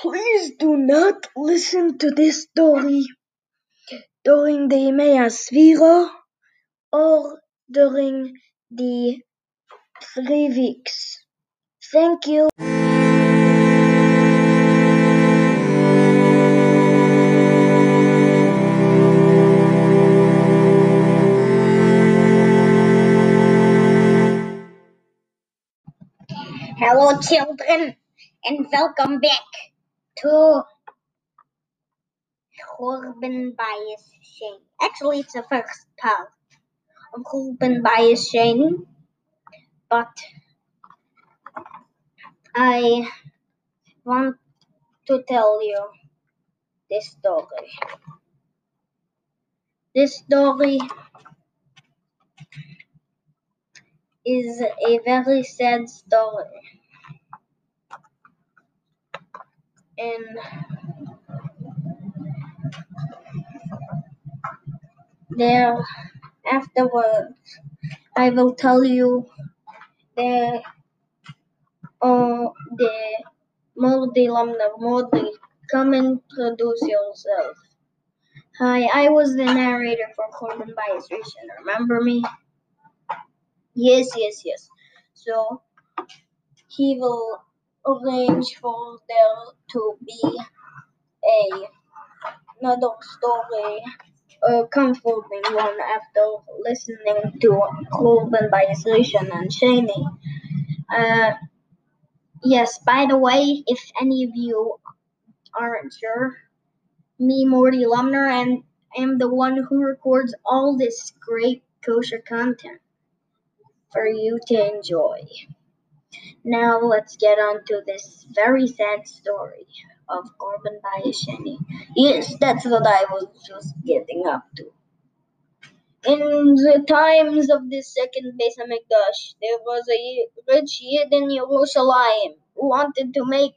Please do not listen to this story during the Yemei HaSefira or during the three weeks. Thank you. Hello, children, and welcome back to Churban Bayis Sheni. Actually, it's the first part of Churban Bayis Sheni, but I want to tell you this story. This story is a very sad story. And there afterwards I will tell you the uh, the Mordy Lomner Mordy. Come introduce yourself. Hi, I was the narrator for Churban Bayis Rishon. Remember me? Yes, yes, yes. So he will arrange for there to be a another story, a comforting one after listening to Rishon and Shani. Uh, yes, by the way, if any of you aren't sure, me, Mordy Lomner, and am the one who records all this great kosher content for you to enjoy. Now let's get on to this very sad story of Churban Bayis Sheni. Yes, that's what I was just getting up to. In the times of the second Beis Hamikdash, there was a rich Yid in Yerushalayim who wanted to make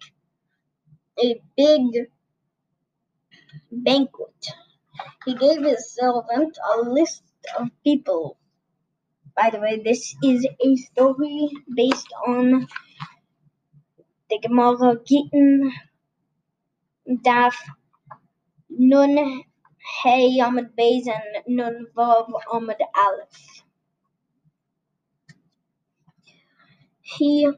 a big banquet. He gave his servant a list of people by the way, this is a story based on the Gemara Gittin Daf Nun Hey Amud Beis and Nun Vav Amud Aleph. He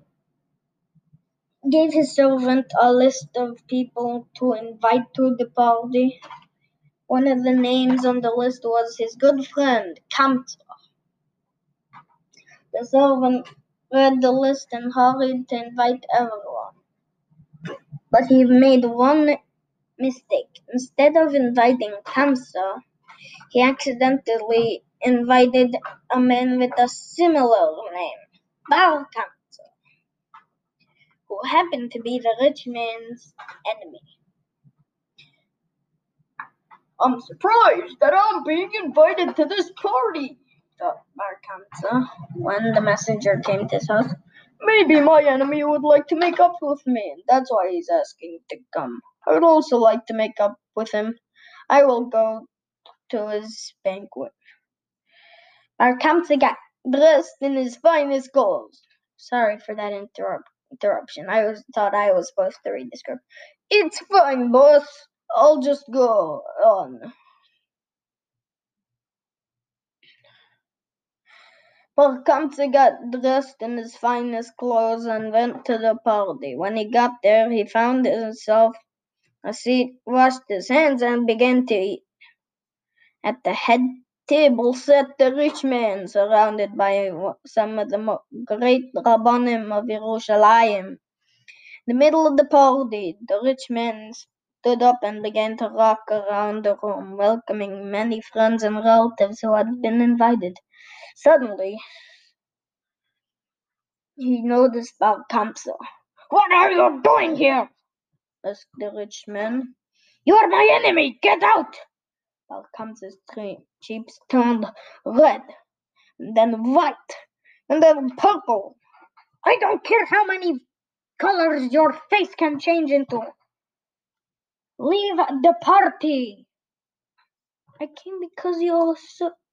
gave his servant a list of people to invite to the party. One of the names on the list was his good friend, Kamsa. The servant read the list and hurried to invite everyone. But he made one mistake. Instead of inviting Kamsa, he accidentally invited a man with a similar name, Bar Kamsa, who happened to be the rich man's enemy. I'm surprised that I'm being invited to this party, thought Bar when the messenger came to his house. Maybe my enemy would like to make up with me, and that's why he's asking to come. I would also like to make up with him. I will go to his banquet. Bar Kamsa got dressed in his finest clothes. Sorry for that interrupt interruption. I was thought I was supposed to read the script. It's fine, boss. I'll just go on. Kamsa got dressed in his finest clothes and went to the party. When he got there, he found himself a seat, washed his hands, and began to eat. At the head table sat the rich man, surrounded by some of the great rabbanim of Yerushalayim. In the middle of the party, the rich man stood up and began to rock around the room, welcoming many friends and relatives who had been invited. Suddenly, he noticed Bar Kamsa. What are you doing here? asked the rich man. You are my enemy. Get out! Bar Kamsa's cheeks turned red, and then white, and then purple. I don't care how many colors your face can change into. Leave the party. I came because your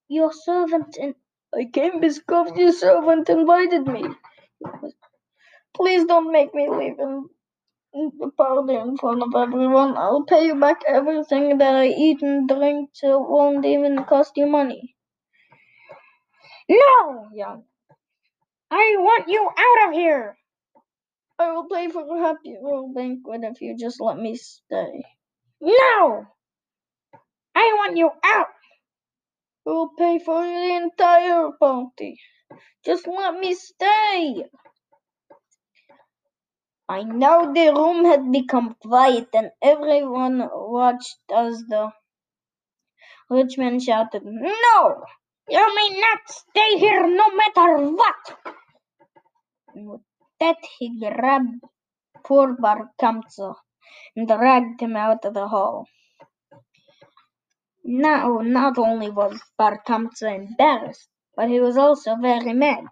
your servant I came because your servant invited me. Please don't make me leave him. the party in front of everyone. I'll pay you back everything that I eat and drink so it won't even cost you money. No, young. I want you out of here. I will pay for a happy little banquet if you just let me stay. No! I want you out! I will pay for the entire party. Just let me stay. I know the room had become quiet and everyone watched as the rich man shouted, No! You may not stay here no matter what! And with that he grabbed poor Bar Kamsa and dragged him out of the hall. Now, not only was Bar embarrassed, but he was also very mad.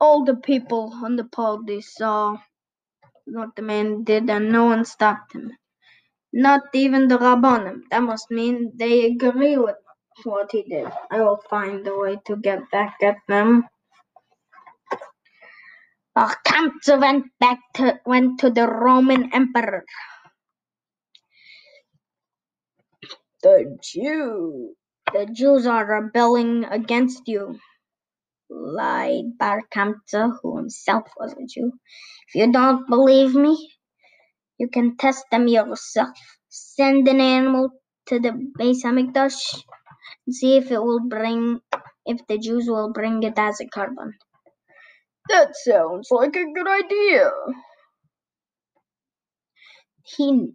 All the people on the party saw what the man did and no one stopped him. Not even the Rabbanim. That must mean they agree with what he did. I will find a way to get back at them. Bar went back to went to the Roman emperor. The Jew the Jews are rebelling against you, lied Bar who himself was a Jew. If you don't believe me, you can test them yourself. Send an animal to the Beis and see if it will bring, if the Jews will bring it as a korban. That sounds like a good idea. He,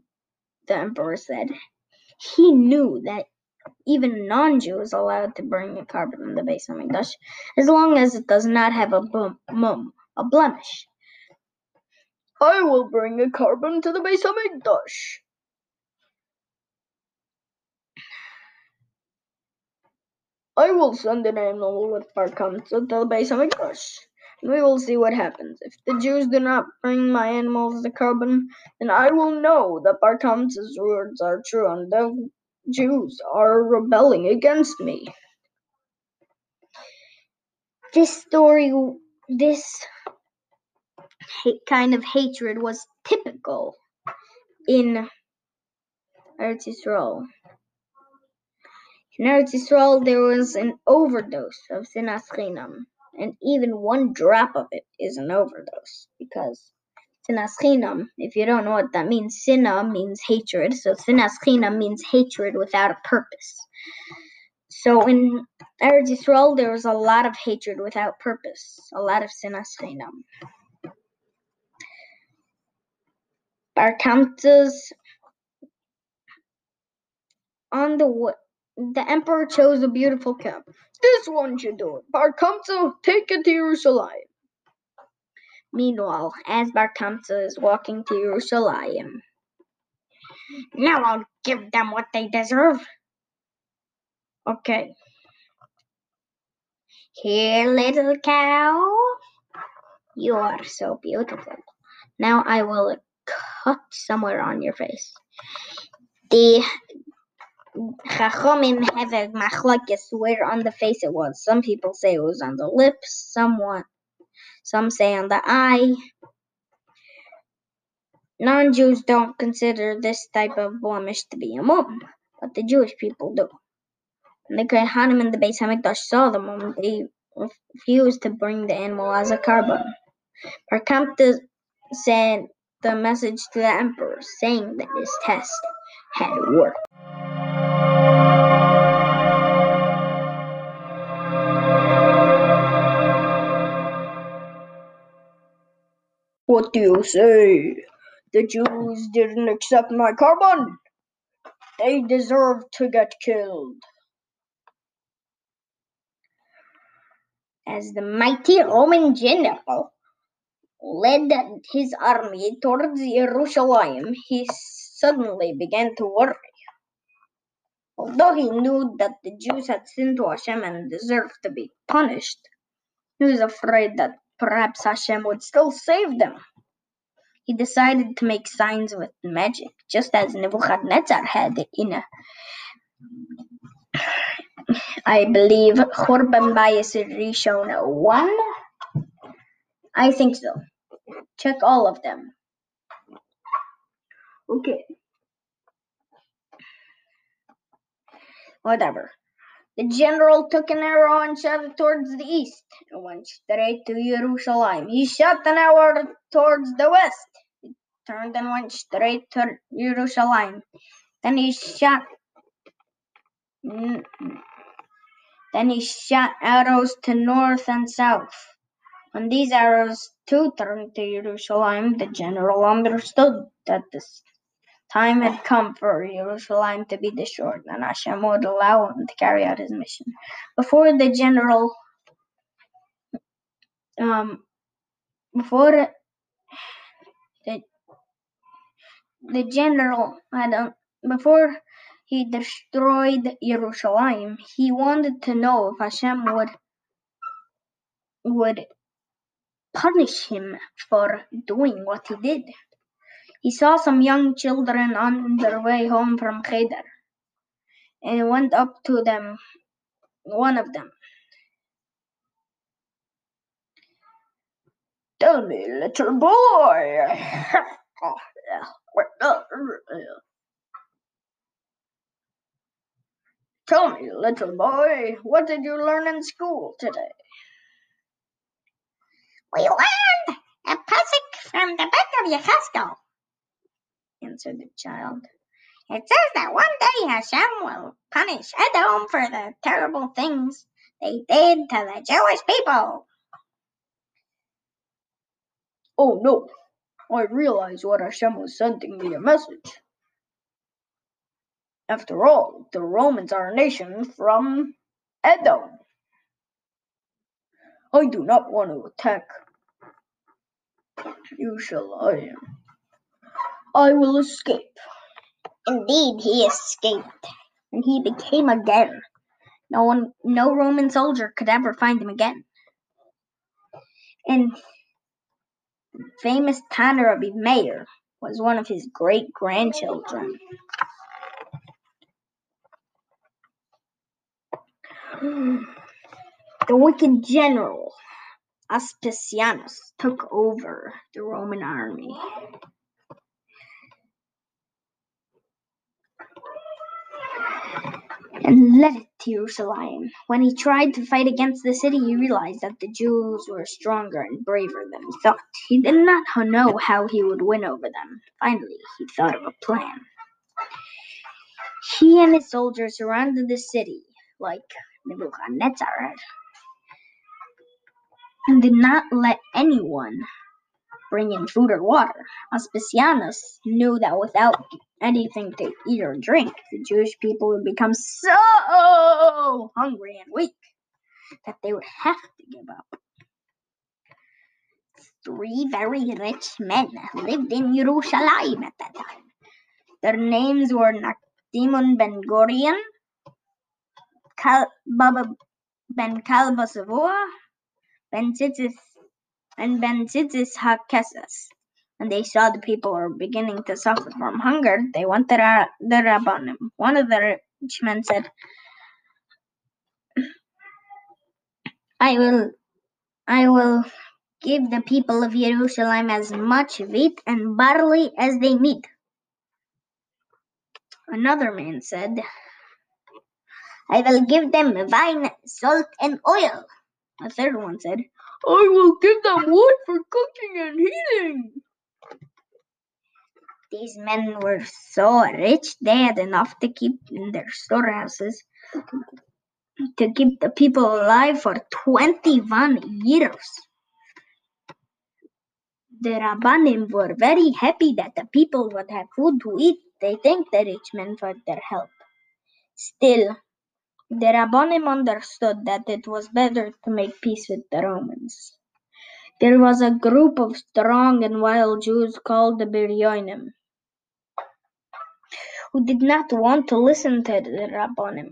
the emperor said, he knew that even non Jew is allowed to bring a korban in the Beis Hamikdash, as long as it does not have a bum, mum, a blemish. I will bring a korban to the Beis Hamikdash. I will send an animal with Bar Kamsa to the Beis Hamikdash, and we will see what happens. If the Jews do not bring my animals the korban, then I will know that Bar words are true, and the Jews are rebelling against me. This story, this kind of hatred was typical in Eretz Yisrael. In Eretz Yisrael, there was an overdose of sinas chinam, and even one drop of it is an overdose because sinas chinam, if you don't know what that means, sinna means hatred, so sinas chinam means hatred without a purpose. So in Eretz Yisrael, there was a lot of hatred without purpose, a lot of sinas chinam. Bar Kamsa's on the the emperor chose a beautiful cap. This one should do it. Bar take it to Jerusalem. Meanwhile, as Bar is walking to Jerusalem, now I'll give them what they deserve. Okay. Here, little cow. You are so beautiful. Now I will cut somewhere on your face. The Chachomim have a machlokes where on the face it was. Some people say it was on the lips, somewhat. Some say on the eye. Non-Jews don't consider this type of blemish to be a mum, but the Jewish people do. When the Kohanim in the Beis Hamikdash saw the mum, they refused to bring the animal as a korban. Bar Kamsa sent the message to the emperor, saying that his test had worked. What do you say? The Jews didn't accept my korban. They deserve to get killed. As the mighty Roman general led his army towards Jerusalem, he suddenly began to worry. Although he knew that the Jews had sinned to Hashem and deserved to be punished, he was afraid that perhaps Hashem would still save them. He decided to make signs with magic, just as Nebuchadnezzar had in a, I believe, Churban Bayis Rishon 1. I think so. Check all of them. Okay. Whatever. The general took an arrow and shot it towards the east and went straight to Jerusalem. He shot an arrow towards the west. Turned and went straight to Jerusalem. Then he shot. Then he shot arrows to north and south. When these arrows too turned to Jerusalem, the general understood that the time had come for Jerusalem to be destroyed, and Hashem would allow him to carry out his mission. Before the general, um, before the, the, general had, um, before he destroyed Jerusalem, he wanted to know if Hashem would would punish him for doing what he did. He saw some young children on their way home from Cheder, and went up to them, one of them. Tell me, little boy. Tell me, little boy, what did you learn in school today? We learned a pasuk from the book of Yechezkel, answered the child. It says that one day Hashem will punish Edom for the terrible things they did to the Jewish people. Oh no, I realized what Hashem was sending me a message. After all, the Romans are a nation from Edom. I do not want to attack Yerushalayim. I will escape. Indeed, he escaped, and he became again. No one, no Roman soldier could ever find him again. And the famous of Meir was one of his great grandchildren. The wicked general Aspasianus took over the Roman army. And led it to Jerusalem. When he tried to fight against the city, he realized that the Jews were stronger and braver than he thought. He did not know how he would win over them. Finally, he thought of a plan. He and his soldiers surrounded the city like Nebuchadnezzar had and did not let anyone bring in food or water. Aspasianus knew that without anything to eat or drink, the Jewish people would become so hungry and weak that they would have to give up. Three very rich men lived in Jerusalem at that time. Their names were Nakdimun ben Gurion, Kal- Baba ben Kalba Savua, Ben Tzitzis, and Ben Tzitzis HaKesas. When they saw the people were beginning to suffer from hunger, they went to the Rabbanim. One of the rich men said, I will, I will give the people of Jerusalem as much wheat and barley as they need. Another man said, I will give them wine, salt, and oil. A third one said, I will give them wood for cooking and heating. These men were so rich they had enough to keep in their storehouses to keep the people alive for 21 years. The Rabbanim were very happy that the people would have food to eat. They thanked the rich men for their help. Still, the Rabbanim understood that it was better to make peace with the Romans. There was a group of strong and wild Jews called the Biryonim, who did not want to listen to the Rabbanim.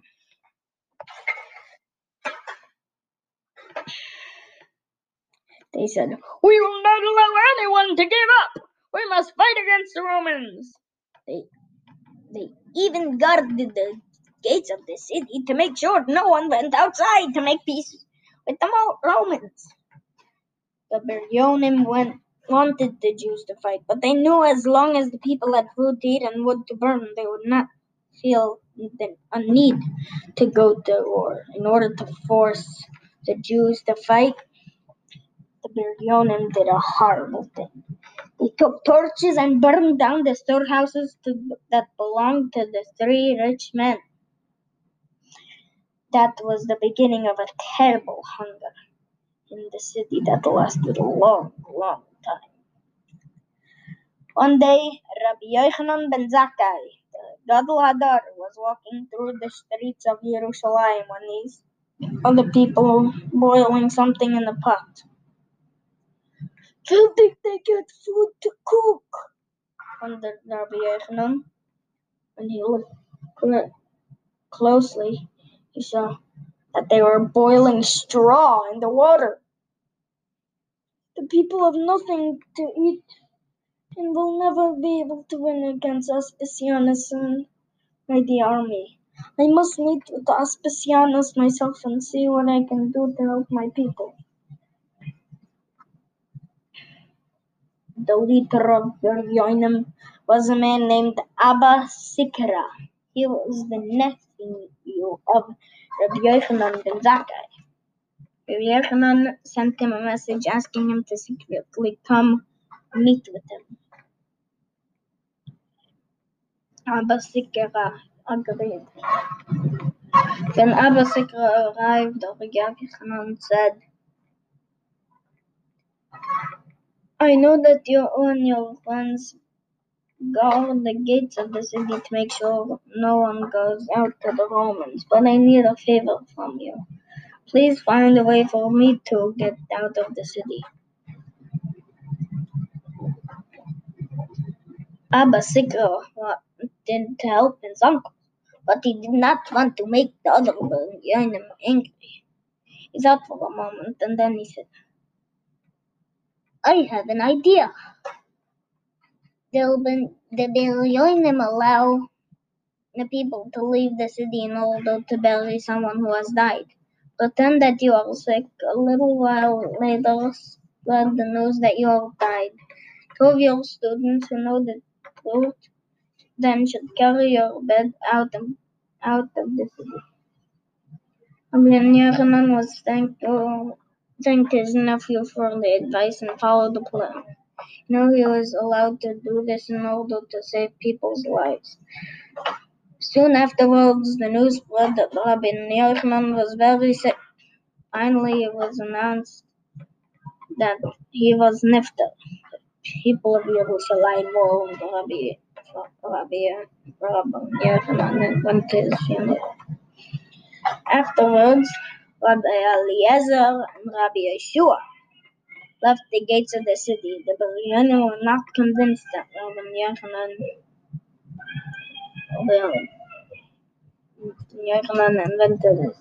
They said, We will not allow anyone to give up. We must fight against the Romans. They, they even guarded the gates of the city to make sure no one went outside to make peace with the Romans. The Biryonim went wanted the Jews to fight, but they knew as long as the people had food to eat and wood to burn, they would not feel a need to go to war. In order to force the Jews to fight, the Biryonim did a horrible thing. They took torches and burned down the storehouses to, that belonged to the three rich men. That was the beginning of a terrible hunger in the city that lasted a long, long. One day, Rabbi Yochanan ben Zakkai, the Gadol Hador, was walking through the streets of Jerusalem when these other people boiling something in the pot. How did they get food to cook? wondered Rabbi Yochanan. When he looked closely, he saw that they were boiling straw in the water. The people have nothing to eat and will never be able to win against Aspasianus and mighty army. I must meet with Aspasianus myself and see what I can do to help my people. The leader of Yoinim was a man named Abba Sikra. He was the nephew of Rabbi Yochanan ben Zakkai. Rabbi Yochanan sent him a message asking him to secretly come meet with him. Abba Sikra agreed. When Abba Sikra arrived, Rabbi Yochanan said, I know that you and your friends guard the gates of the city to make sure no one goes out to the Romans, but I need a favor from you. Please find a way for me to get out of the city. Abba Sikra to help his uncle, but he did not want to make the other Yoinim angry. He thought for a moment and then he said, I have an idea. The Biryonim allow the people to leave the city in order to bury someone who has died. Pretend that you are sick. A little while later, spread the news that you have died. Two of your students who know the truth then should carry your bed out of, out of the city. Rabbi Yochanan was thankful oh, thanked his nephew for the advice and followed the plan. Knew he was allowed to do this in order to save people's lives. Soon afterwards, the news spread that Rabbi Yochanan was very sick. Finally, it was announced that he was nifter. People of Jerusalem mourned Rabbi, And went to his. Afterwards, Rabbi Eliezer and Rabbi Yeshua left the gates of the city. The Biryonim were not convinced that Rabbi Yochanan Yochanan invented this.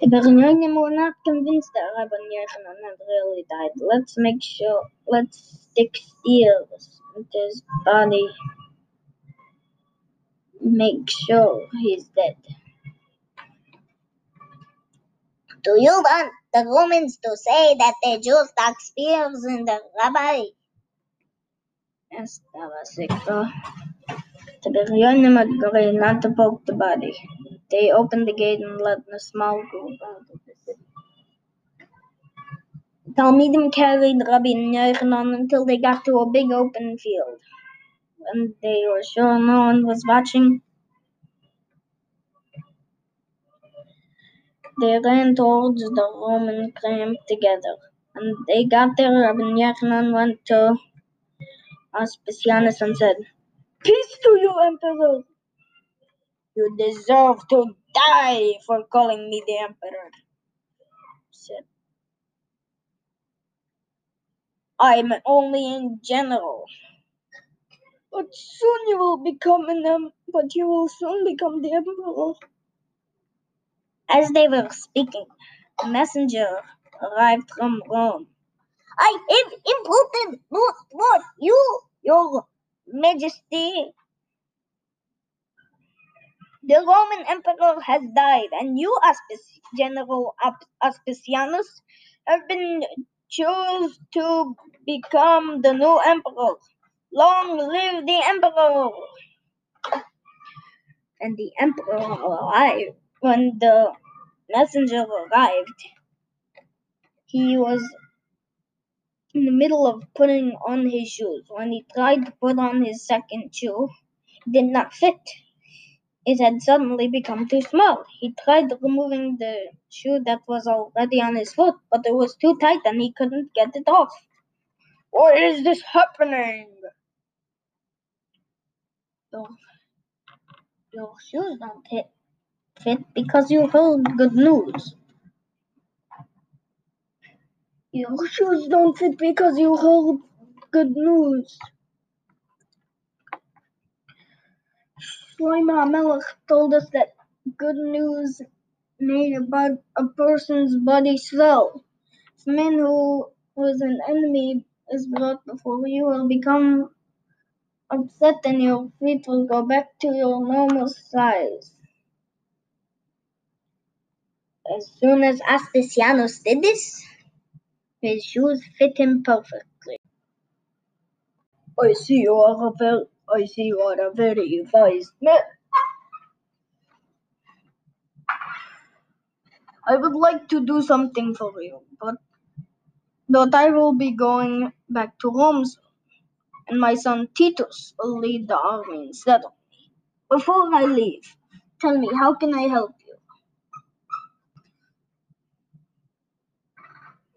The Biryonim were not convinced that Rabbi Yochanan had really died. Let's make sure, let's stick steels into his body, make sure he's dead. Do you want the Romans to say that the Jews stuck spears in the rabbi? asked Abba The agreed not to poke the body. They opened the gate and let a small group out the. Talmidim carried Rabbi Yochanan until they got to a big open field. When they were sure no one was watching, They ran towards the Roman camp together. And they got there, Rabbi Yochanan went to Aspasianus and said, Peace to you, Emperor! You deserve to die for calling me the Emperor, said. I'm only in general. But soon you will become an em- but you will soon become the emperor. As they were speaking, a messenger arrived from Rome. I have important news for you, your majesty. The Roman emperor has died, and you, Aspis- General Aspasianus, have been choose to become the new emperor. Long live the emperor! And the emperor arrived. When the messenger arrived, he was in the middle of putting on his shoes. When he tried to put on his second shoe, it did not fit. It had suddenly become too small. He tried removing the shoe that was already on his foot, but it was too tight and he couldn't get it off. What is this happening? Your, your shoes don't fit, fit because you heard good news. Your shoes don't fit because you heard good news. Shlomo HaMelech told us that good news made a, a person's body swell. If a man who was an enemy is brought before you will become upset and your feet will go back to your normal size. As soon as Aspasianus did this, his shoes fit him perfectly. I see you are a I see you are a very wise man. I would like to do something for you, but but I will be going back to Rome soon, and my son Titus will lead the army instead of me. Before I leave, tell me, how can I help you?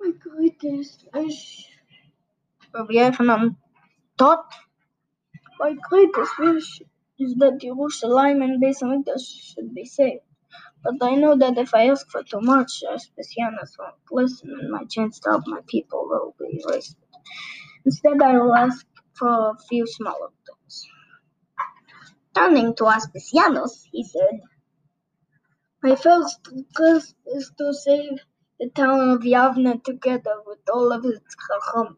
My greatest wish, Rabbi Yochanan taught, my greatest wish is that Jerusalem and Beis Hamikdash should be saved. But I know that if I ask for too much, Aspasianus won't listen, and my chance to help my people will be wasted. Instead, I will ask for a few smaller things. Turning to Aspasianus, he said, My first request is to save the town of Yavne together with all of its chacham.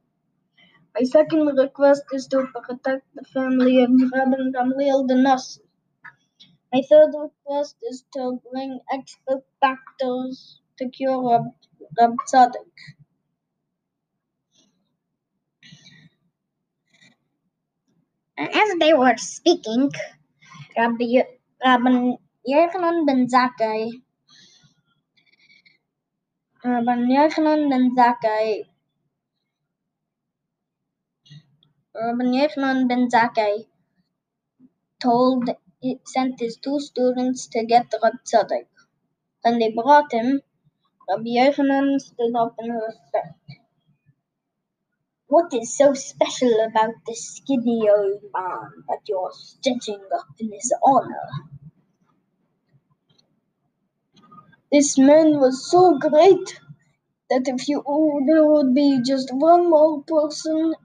My second request is to protect the family of Rabban Gamliel the Nasi. My third request is to bring expert doctors to cure Rab, Rab. And as they were speaking, Rabbi, Rabbi Yochanan ben Zakkai Rabbi Yochanan ben Zakkai Uh, Rabbi Yochanan ben Zakkai told sent his two students to get Rab Tzadok. When they brought him, Rabbi Yochanan stood up in respect. What is so special about this skinny old man that you're stitching up in his honor? This man was so great that if you there would be just one more person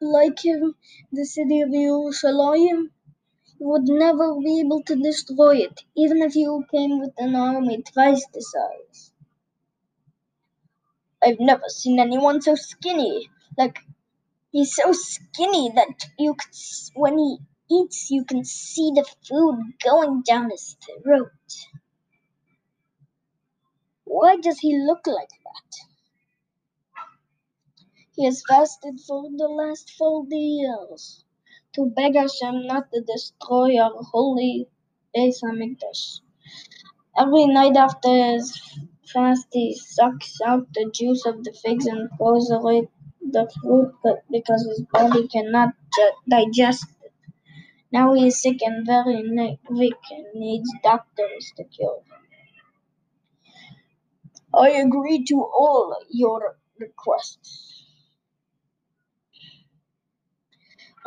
like him, the city of Jerusalem, would never be able to destroy it, even if you came with an army twice the size. I've never seen anyone so skinny. Like, he's so skinny that you could, when he eats, you can see the food going down his throat. Why does he look like that? He has fasted for the last forty years to beg Hashem not to destroy our holy Beis Hamikdash. Every night after his fast, he sucks out the juice of the figs and throws away the fruit because his body cannot digest it. Now he is sick and very weak and needs doctors to cure him. I agree to all your requests.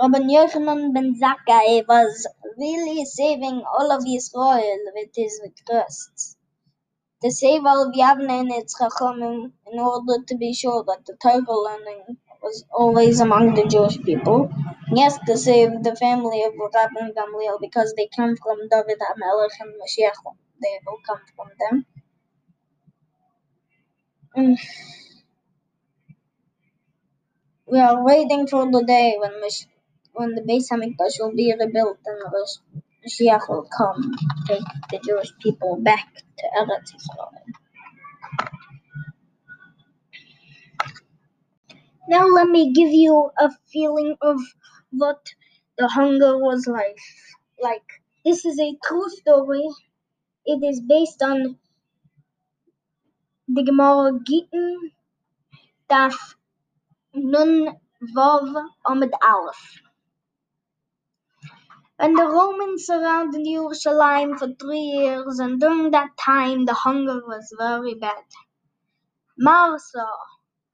Rabbi Yochanan ben Zakkai was really saving all of Israel with his requests. To save all of Yavne and its Chachamim in order to be sure that the Torah learning was always among the Jewish people. Yes, to save the family of Rabban Gamliel because they come from David HaMelech and Mashiach. They will come from them. Mm. We are waiting for the day when Mash- when the Beis Hamikdash will be rebuilt and the Mashiach will come take the Jewish people back to Eretz Israel. Now let me give you a feeling of what the hunger was like. Like this is a true story. It is based on the Gemara Gittin Daf Nun Vav Amud Aleph. And the Romans surrounded Jerusalem for three years, and during that time the hunger was very bad. Martha,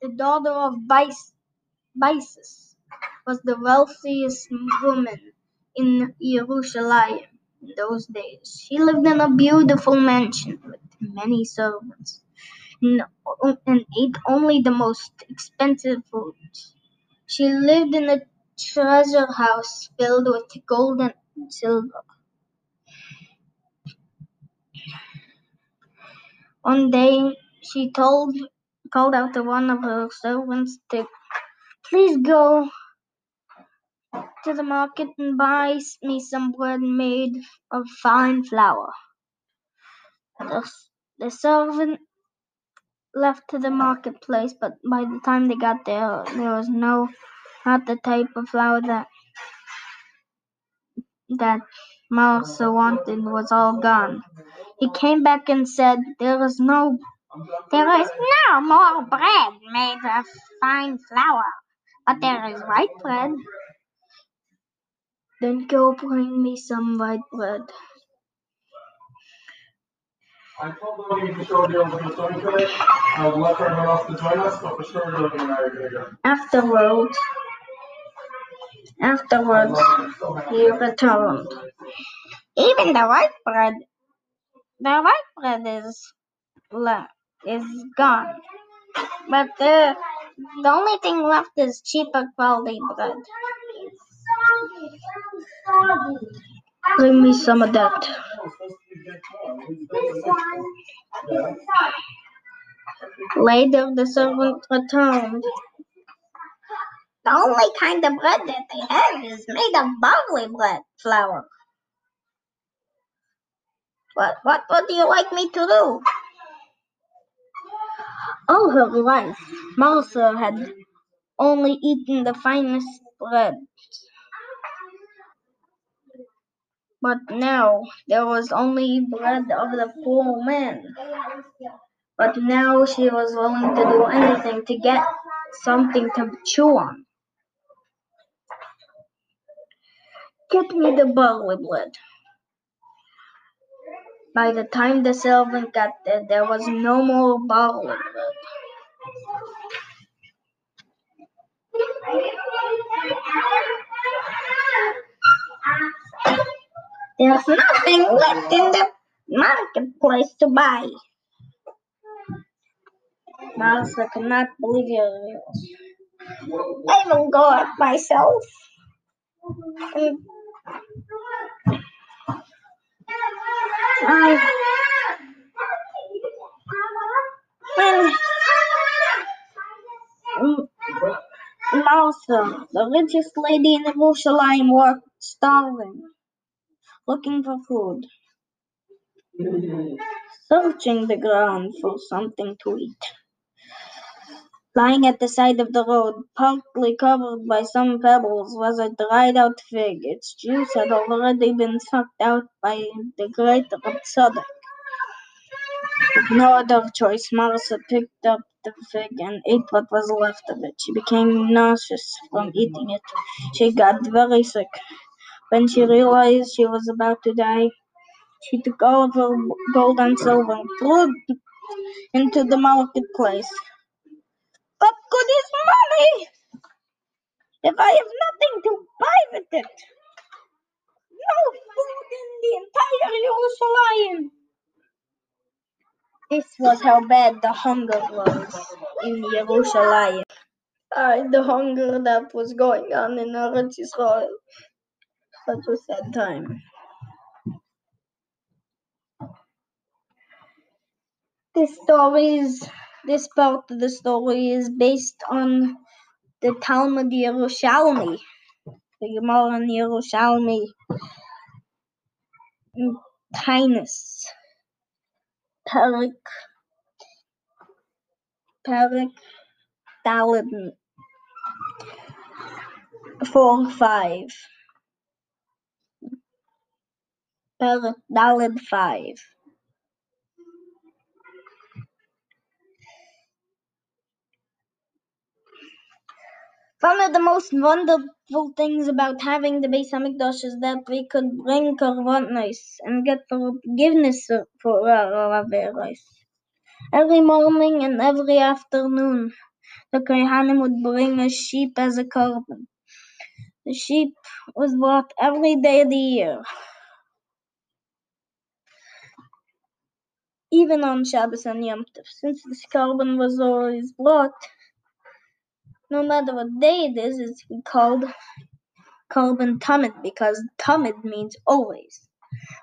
the daughter of Bysus, was the wealthiest woman in Jerusalem in those days. She lived in a beautiful mansion with many servants and ate only the most expensive foods. She lived in a treasure house filled with gold and silver. One day she told called out to one of her servants to please go to the market and buy me some bread made of fine flour. The, the servant left to the marketplace, but by the time they got there, there was no not the type of flour that that Martha wanted was all gone. He came back and said, There is no there is no more bread made of fine flour, but there is white bread. Then go bring me some white bread. I told show the over the phone today. I would everyone else to join us, but for sure we're looking at it again. Afterwards, afterwards, he returned. Even the white bread, the white bread is is gone. But the the only thing left is cheaper quality bread. Bring me some of that. Later, the servant returned. The only kind of bread that they have is made of barley bread flour. What what what do you like me to do? All her life, Martha had only eaten the finest bread. But now there was only bread of the poor man. But now she was willing to do anything to get something to chew on. Get me the barley bread. By the time the servant got there, there was no more barley bread. There's nothing left in the marketplace to buy. Martha could not believe her ears. I will go up myself. And I, when M- Martha, the richest lady in the Jerusalem, worked starving, looking for food, searching the ground for something to eat. Lying at the side of the road, partly covered by some pebbles, was a dried out fig. Its juice had already been sucked out by the great Tzadok. With no other choice, Martha picked up the fig and ate what was left of it. She became nauseous from eating it. She got very sick. When she realized she was about to die, she took all of her gold and silver and threw it into the marketplace. Good is money if I have nothing to buy with it? No food in the entire Jerusalem. This was how bad the hunger was in Jerusalem. Uh, the hunger that was going on in Eretz Israel. Such a sad time. This story is, this part of the story is based on the Talmud Yerushalmi, the Gemara in Yerushalmi, in Taanis, Perek, Perek, Daled, four five. Per Daled five. One of the most wonderful things about having the Beis Hamikdash is that we could bring korbanos and get forgiveness for our averos. Every morning and every afternoon, the Kohanim would bring a sheep as a korban. The sheep was brought every day of the year. Even on Shabbos and Yom Tov, since this korban was always brought, no matter what day it is, it's called korban tamid because tamid means always.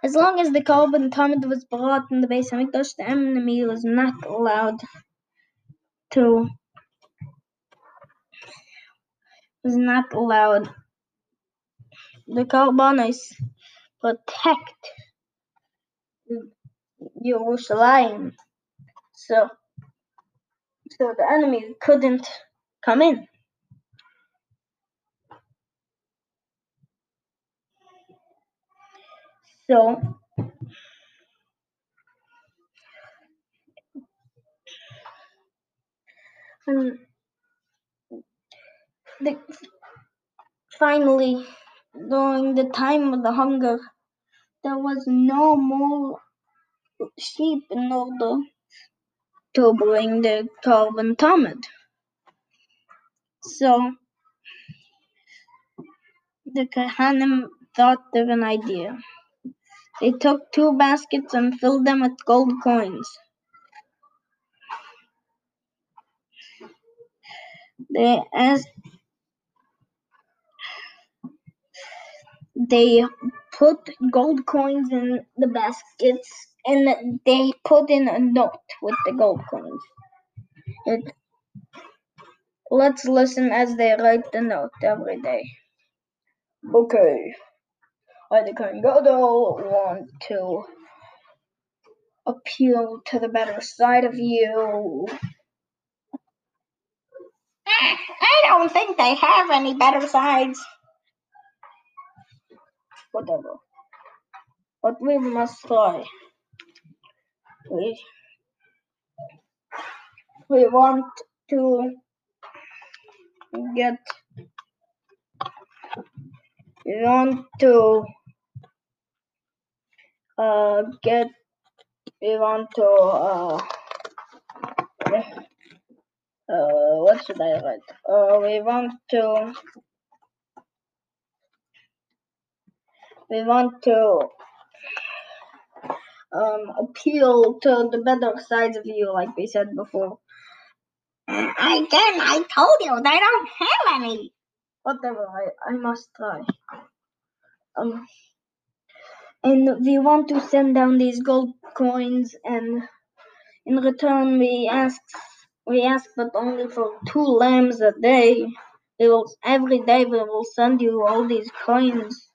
As long as the korban tamid was brought in the Beis Hamikdash, the enemy was not allowed to was not allowed. The korbanos protect Yerushalayim, so so the enemy couldn't Come in. So and the, finally, during the time of the hunger, there was no more sheep in order to bring the korban tamid. So the Kohanim thought of an idea. They took two baskets and filled them with gold coins. They asked they put gold coins in the baskets and they put in a note with the gold coins. It Let's listen as they write the note every day. Okay. I, the Kohen Gadol, want to appeal to the better side of you. I don't think they have any better sides. Whatever. But we must try. We, we want to get you want to uh, get we want to uh, uh, what should I write? Uh, we want to we want to um, appeal to the better sides of you, like we said before. Again, I told you they don't have any. Whatever, I, I must try. Um, and we want to send down these gold coins, and in return we ask we ask but only for two lambs a day. We will every day we will send you all these coins.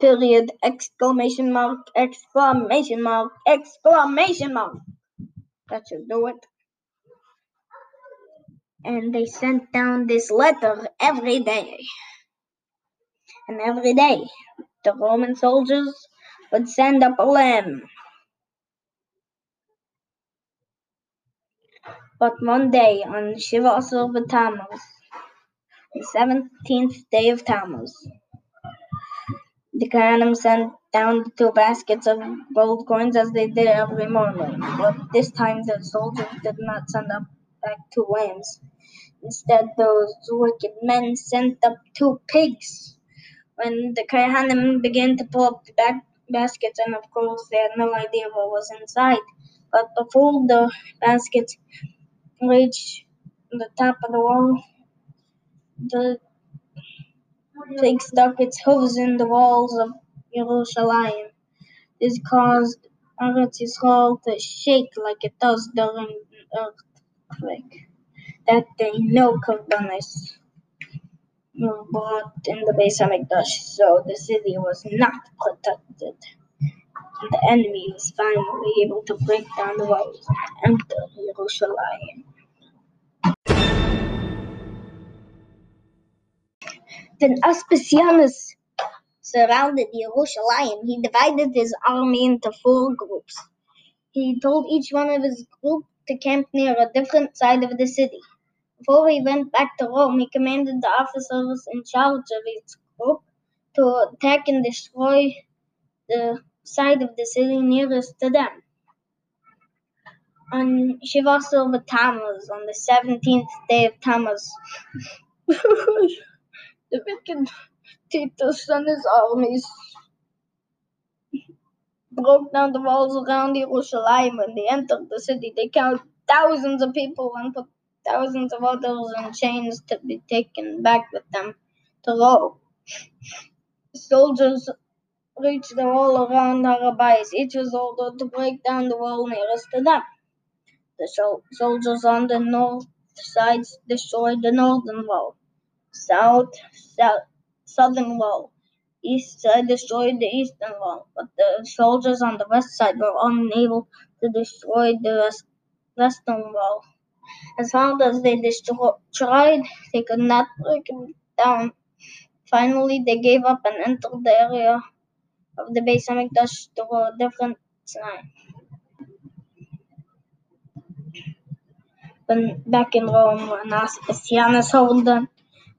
Period, exclamation mark, exclamation mark, exclamation mark. That should do it. And they sent down this letter every day. And every day, the Roman soldiers would send up a lamb. But one day, on Shiva Tammuz, the 17th day of Tammuz, the Kohanim sent down the two baskets of gold coins as they did every morning, but this time the soldiers did not send up back two lambs. Instead, those wicked men sent up two pigs. When the Kohanim began to pull up the baskets, and of course they had no idea what was inside, but before the baskets reached the top of the wall, the pig stuck its hooves in the walls of Jerusalem. This caused Eretz Yisrael to shake like it does during an earthquake. That day, no korbanos were brought in the Beis Hamikdash, so the city was not protected. the enemy was finally able to break down the walls and enter Jerusalem. When Aspasianus surrounded Jerusalem, he divided his army into four groups. He told each one of his group to camp near a different side of the city. Before he went back to Rome, he commanded the officers in charge of each group to attack and destroy the side of the city nearest to them. On Shivas of Tammuz, on the seventeenth day of Tammuz, the wicked Titus and his armies broke down the walls around Jerusalem. When they entered the city, they killed thousands of people and put thousands of others in chains to be taken back with them to Rome. Soldiers reached the wall around Har Habayis. Each was ordered to break down the wall nearest to them. The sol- soldiers on the north sides destroyed the northern wall. South, south, southern wall. East side destroyed the eastern wall, but the soldiers on the west side were unable to destroy the west, western wall. As hard as they destro- tried, they could not break it down. Finally, they gave up and entered the area of the Beis Hamikdash to a different time. When back in Rome, when Aspasianus held them,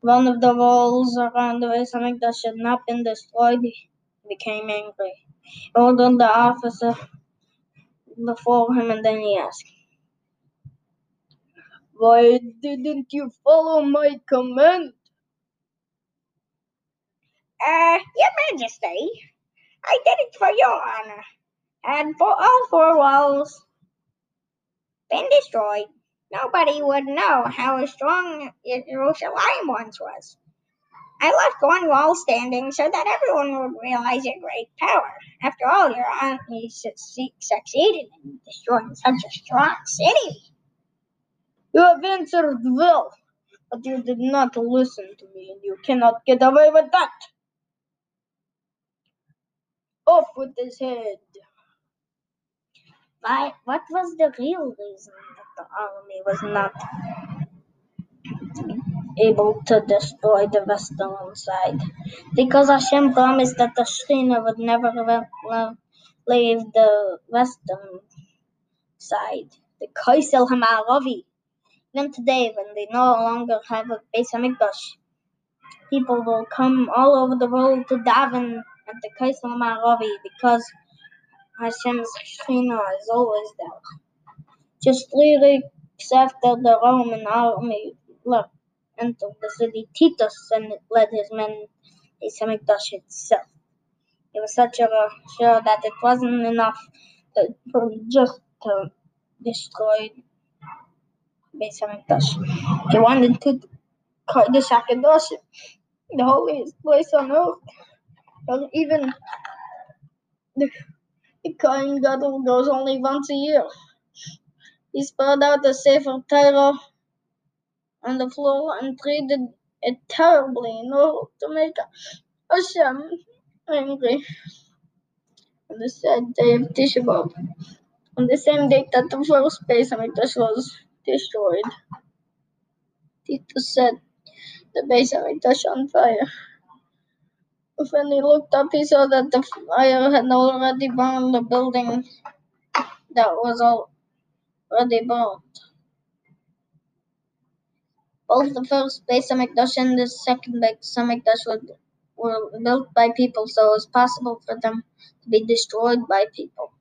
one of the walls around the Beis Hamikdash had not been destroyed, became angry. He ordered the officer before him, and then he asked, Why didn't you follow my command? Uh, Your Majesty, I did it for your honor. And for all four walls been destroyed, nobody would know how strong Jerusalem once was. I left one wall standing so that everyone would realize your great power. After all, your army succeeded in destroying such a strong city. You have answered well, but you did not listen to me, and you cannot get away with that. Off with his head. Why, what was the real reason the army was not able to destroy the western side? Because Hashem promised that the Shekhinah would never leave the western side, the Kaisel Hamaravi. Even today, when they no longer have a Beis Hamikdash, people will come all over the world to daven at the Kaisel Hamaravi because Hashem's Shekhinah is always there. Just three weeks after the Roman army left, entered the city, Titus led his men to Hamikdash itself. He was such a sure that it wasn't enough to, just to destroy Beis Hamikdash. He wanted to Kodesh HaKadoshim, the holiest place on earth. and even the the Kohen Gadol goes only once a year. He spread out the Sefer Torah on the floor and treated it terribly in order to make Hashem angry. On the sad day of Tisha on the same date that the first Beis Hamikdash was destroyed, Titus set the Beis Hamikdash on fire. When he looked up, he saw that the fire had already burned the building that was already burned. Both the first Beis Hamikdash and the second Beis Hamikdash were, were built by people, so it was possible for them to be destroyed by people.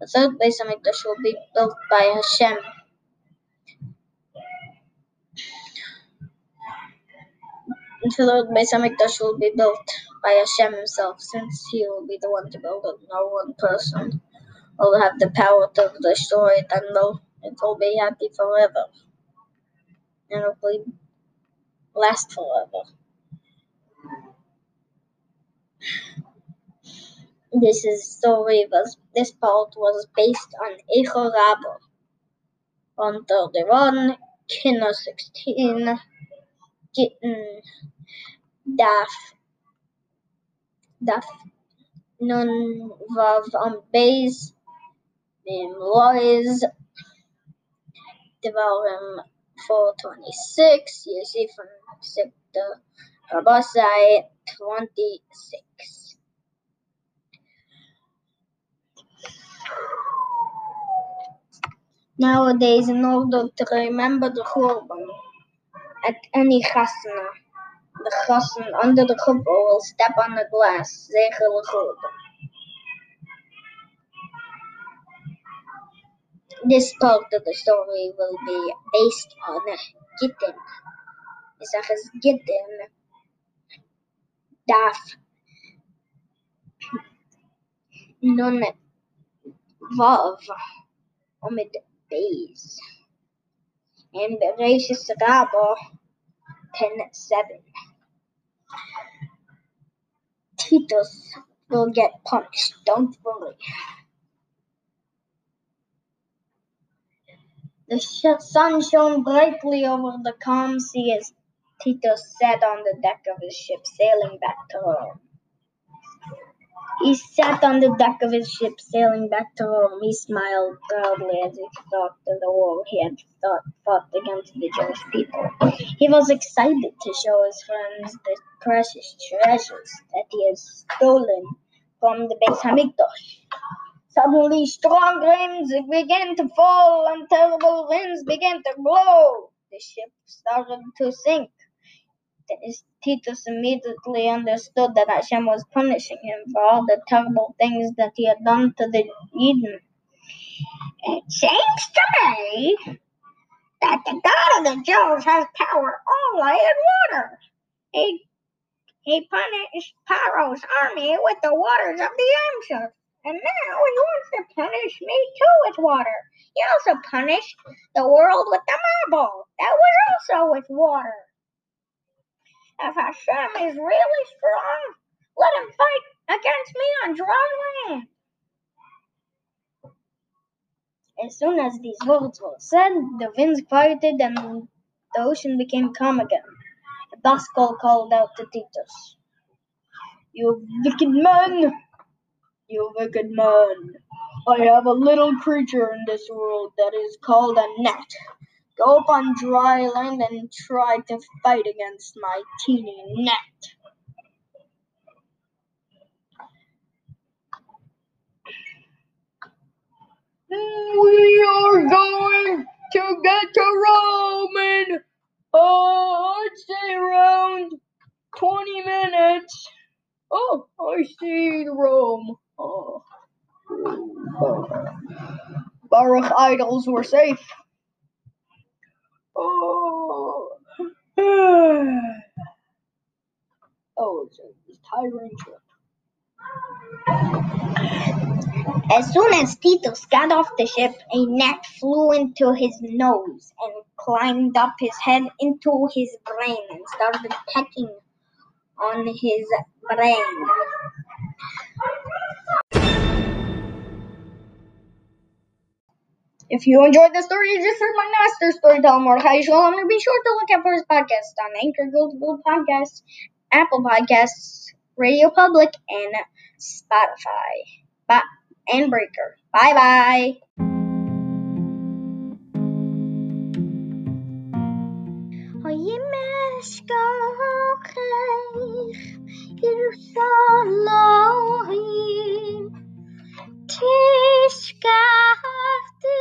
The third Beis Hamikdash will be built by Hashem. The third Beis Hamikdash will be built by Hashem himself, since he will be the one to build it, no one person will have the power to destroy it, and will, it will be happy forever. And it will last forever. This is story was this part was based on Echo on 131, Kina 16, Gittin, Daf, Daf Nun vav Amud Beis mem lois devarim 426 Yesifan Sekta Rabasai 26 Nowadays, in order to remember the Churban at any chasana, the chassan under the chuppah will step on the glass, zecher l'churban. This part of the story will be based on Gittin. Isaac's Gittin Daf Nun Vav Amud Beis and Bereshis Rabbah 10 7. Titus will get punished, don't worry. The sh- sun shone brightly over the calm sea as Tito sat on the deck of his ship sailing back to Rome. He sat on the deck of his ship sailing back to Rome. He smiled proudly as he thought of the war he had thought, fought against the Jewish people. He was excited to show his friends the precious treasures that he had stolen from the Beis Hamikdash. Suddenly, strong rains began to fall and terrible winds began to blow. The ship started to sink. Titus immediately understood that Hashem was punishing him for all the terrible things that he had done to the Yidden. It seems to me that the God of the Jews has power only in water. He, he punished Pharaoh's army with the waters of the Amshar. And now he wants to punish me too with water. He also punished the world with the mabul. That was also with water. If Hashem is really strong, let him fight against me on dry land. As soon as these words were said, the winds quieted and the ocean became calm again. A bas kol called out to Titus, You wicked man! You wicked man! I have a little creature in this world that is called a net. Go up on dry land and try to fight against my teeny net. We are going to get to Rome in, uh, I'd say around 20 minutes. Oh, I see Rome. Oh. Baruch idols were safe. Oh. oh, it's a tiring trip. As soon as Titus got off the ship, a gnat flew into his nose and climbed up his head into his brain and started pecking on his brain. If you enjoyed the story you just heard my master storyteller Mordy Lomner be sure to look out for his podcast on Anchor, Google Podcasts, Apple Podcasts, Radio Public, and Spotify. Bye and Breaker. Bye bye.